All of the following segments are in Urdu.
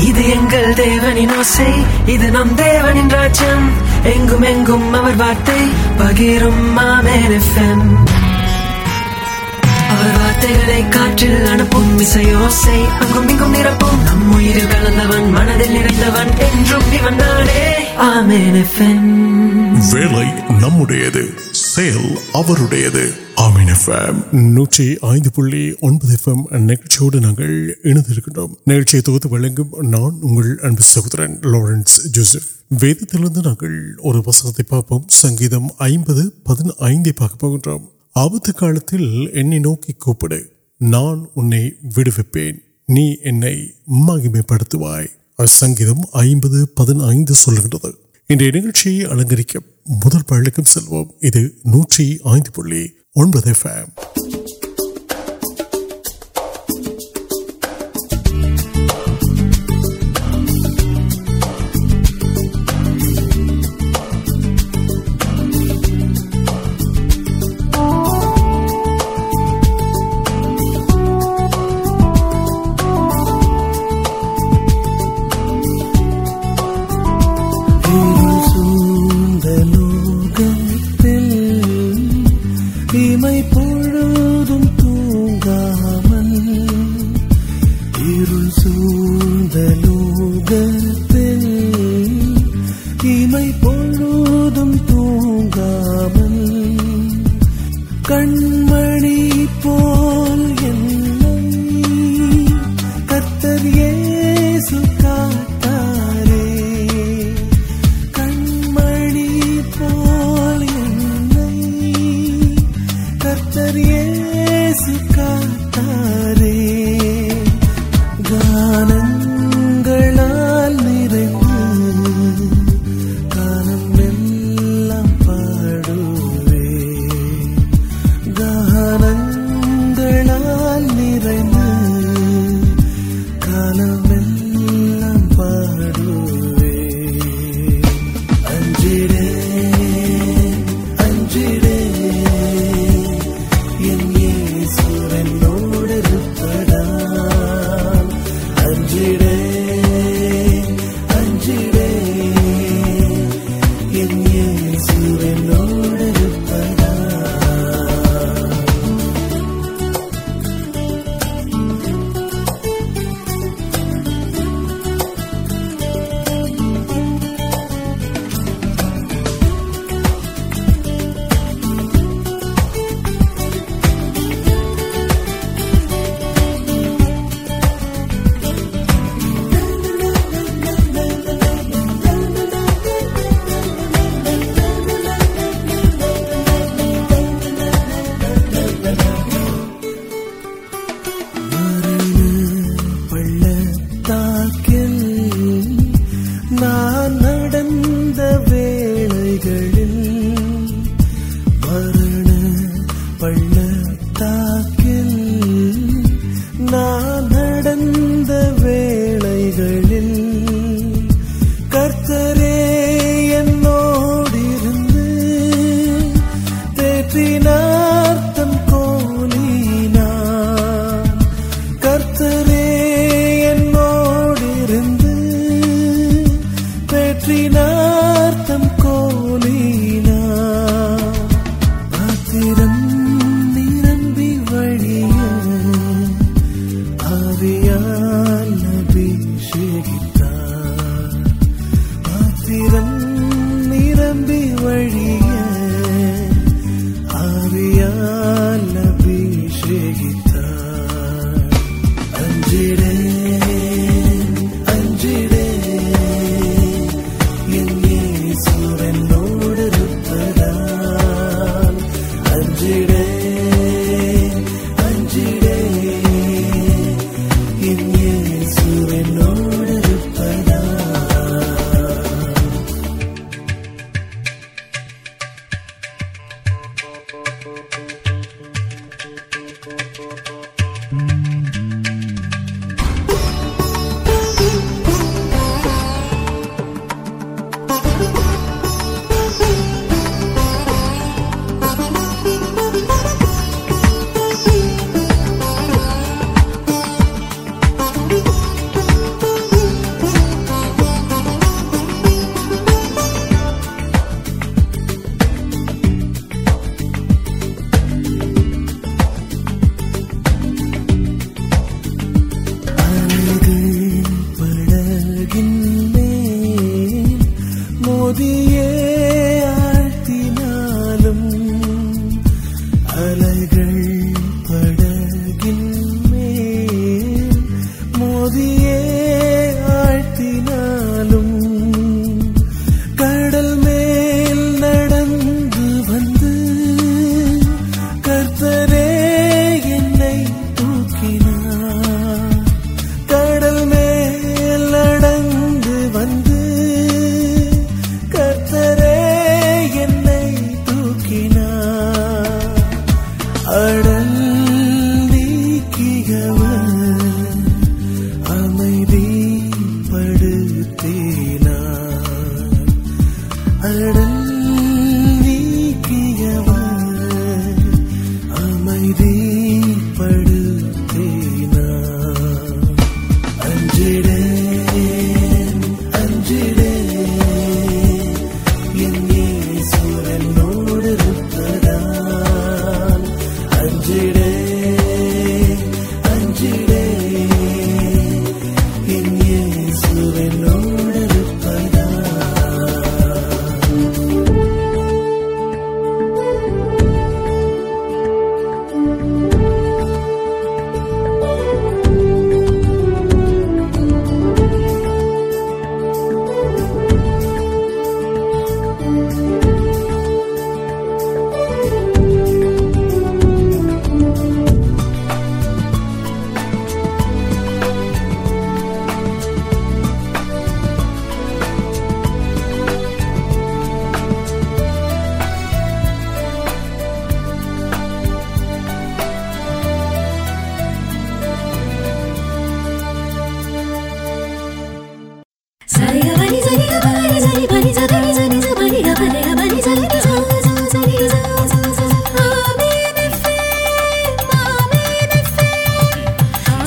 وارت مل منت نمبر سنت کام پائے سنگھ نئے اہم مو نو پہ سپ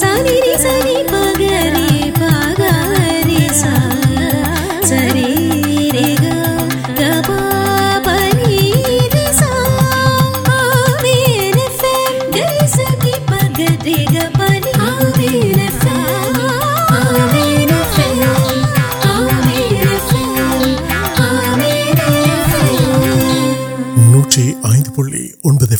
زیری زی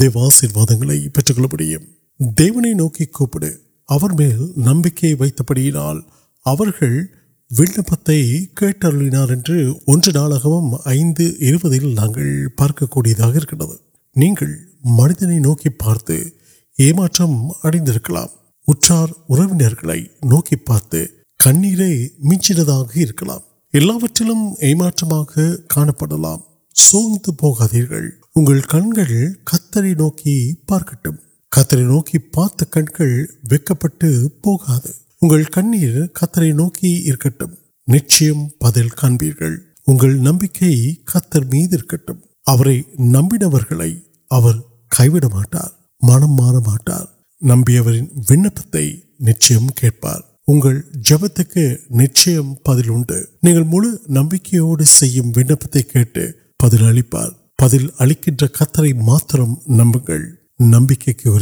دیواسٹ مرد نے مچھلی کا پارکٹر نوکر وقت پہ نوکٹ ندر نمکر منٹ نمبر ون پہ نچھا جب نمل نمک پلیپر پتر نمبر نمکر نوکرو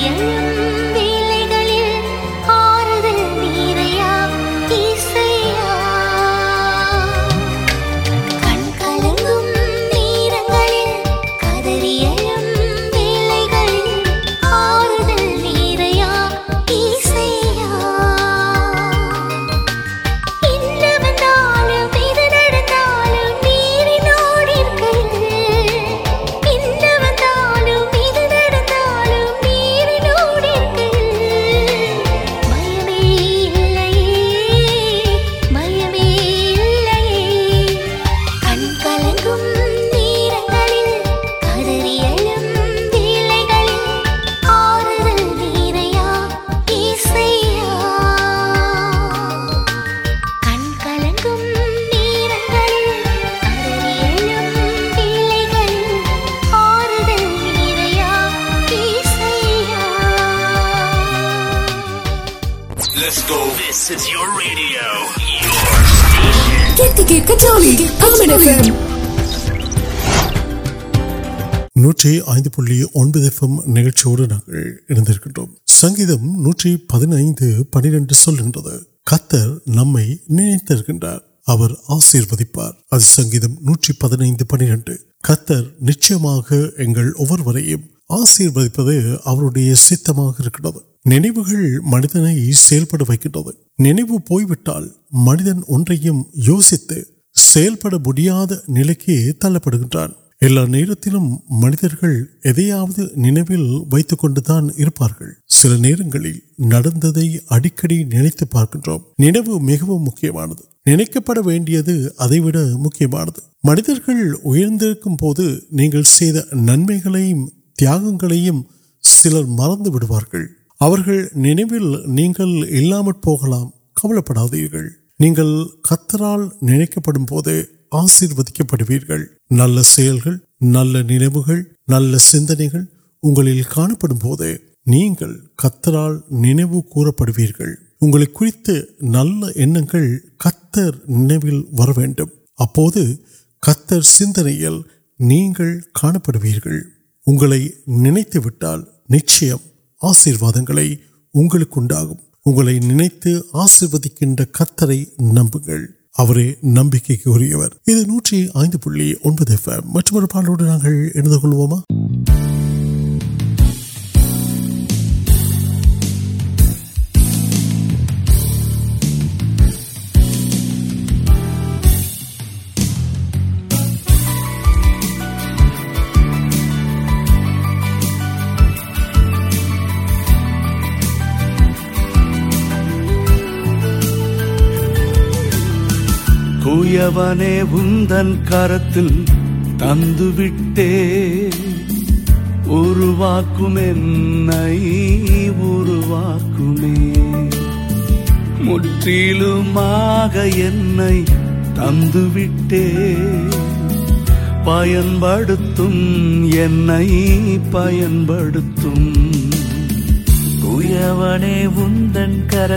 言语。نوکر سنگند پنر نمک آشیوار نوٹ پہ کتر نچھو آسروپ نئے مجھے نوسی نام مجھے نوتھ کو سر نئے اڑکڑ نا نو مانیا منتخب نو سر مرد نول پڑو نمبر نل نو نوپڑے نہیں پورے کلر نو سب کا نچ آشیواد نورود نمبر کو رٹوک تند پین پڑ پین پڑن کر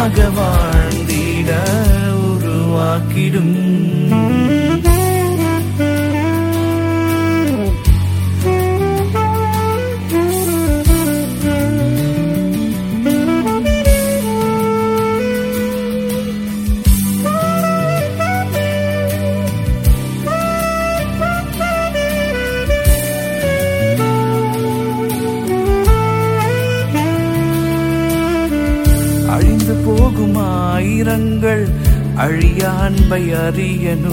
ஆகவாழ்ந்திட உருவாக்கிடும் ملک نائ ابیاں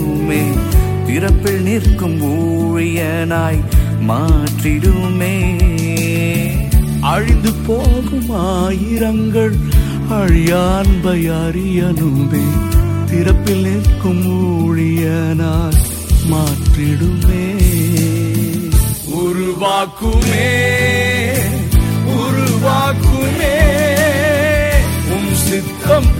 ترپی نمیا نائ سن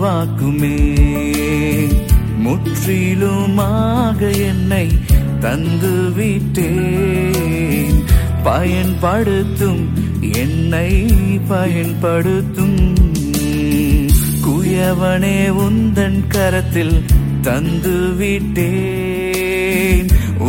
تند پڑن پڑتر تند و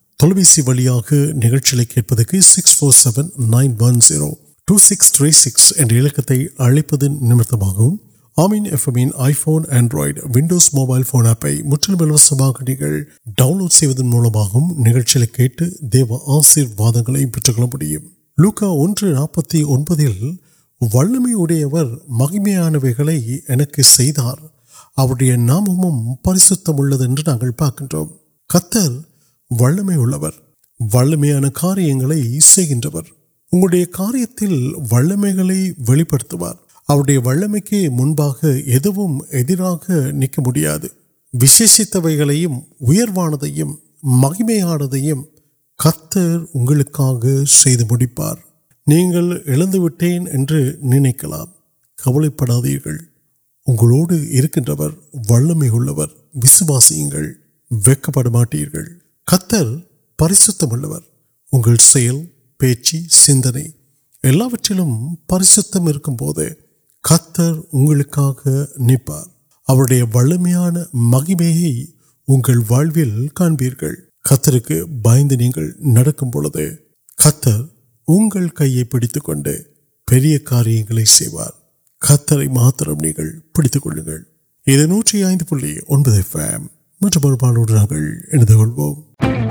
تعبی والے نئے نوکر ولمی مہیم نام ول میںل کار کار ول میں نکاوت مہیم کتنا نام کبل پڑاد و پریم کا بائیں پیڑ کاریہ پیڑک ہوں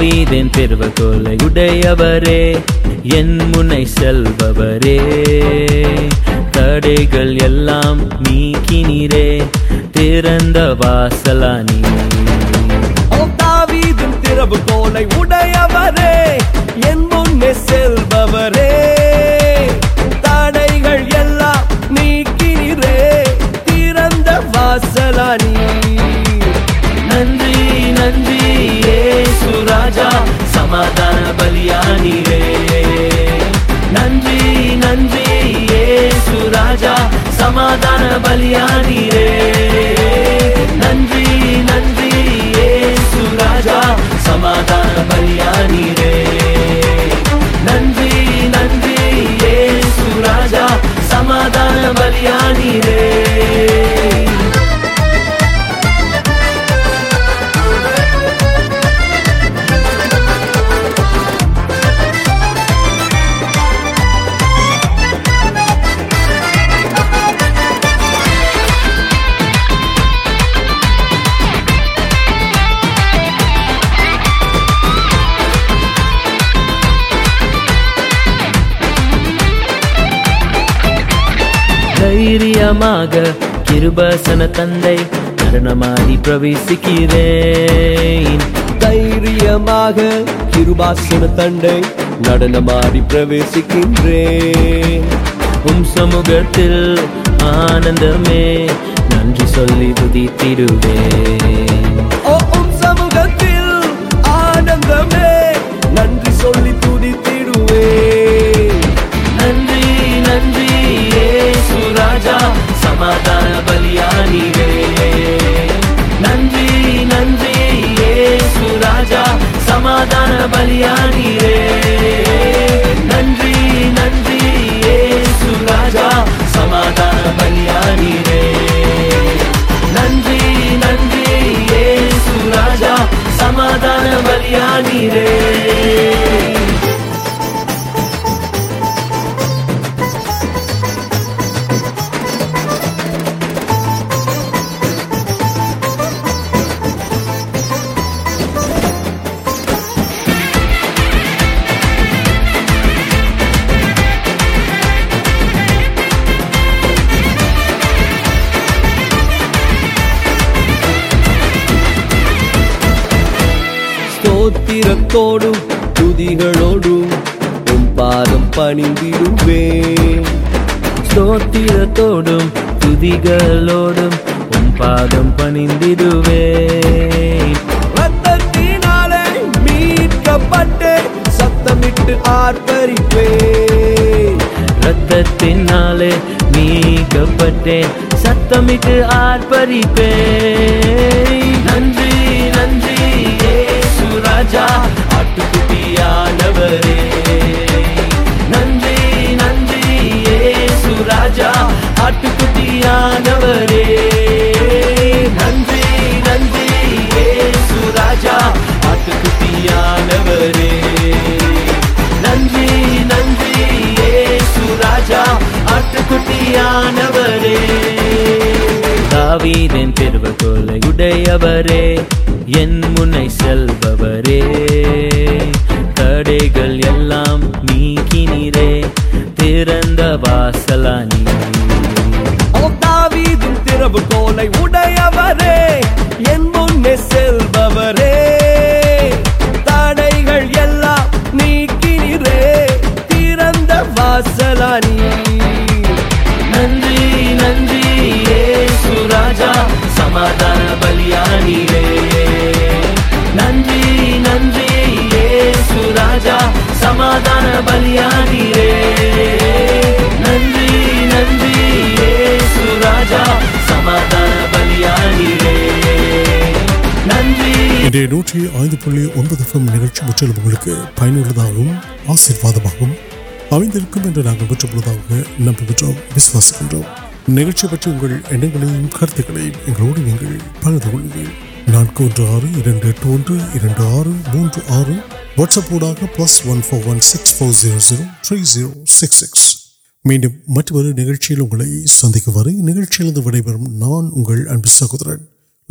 من سام کلب تڑ گ نندی سو راجا سما بلیانی رے نندی نندی سواجا سمادان بلیاانی رے نندی نندی سوراجا سمادان بلیانی رے نندی نندی یے سوراجا سمادان بلیانی رے ترسکروہ آنند نن تروے آنند سماد بلیاانی رے نن نندی سمادان بلیانی رے نن نندی یے سوراجا سمادان بلیانی رے نن نن سوراجا سمادان بلیاانی رے پا پری پیٹ ستم آر پری پن نجی کی ننجا نویرین ترب کل یو سڑ گی نسل سب تین نن نجر سمادان بلیا گنج نن سو راجا سمادان بلیا گ نمبر پہ سکس سکس میم مطبر نئے سندر ندی وان سہورن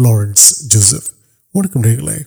لارنس جوسف وغیرہ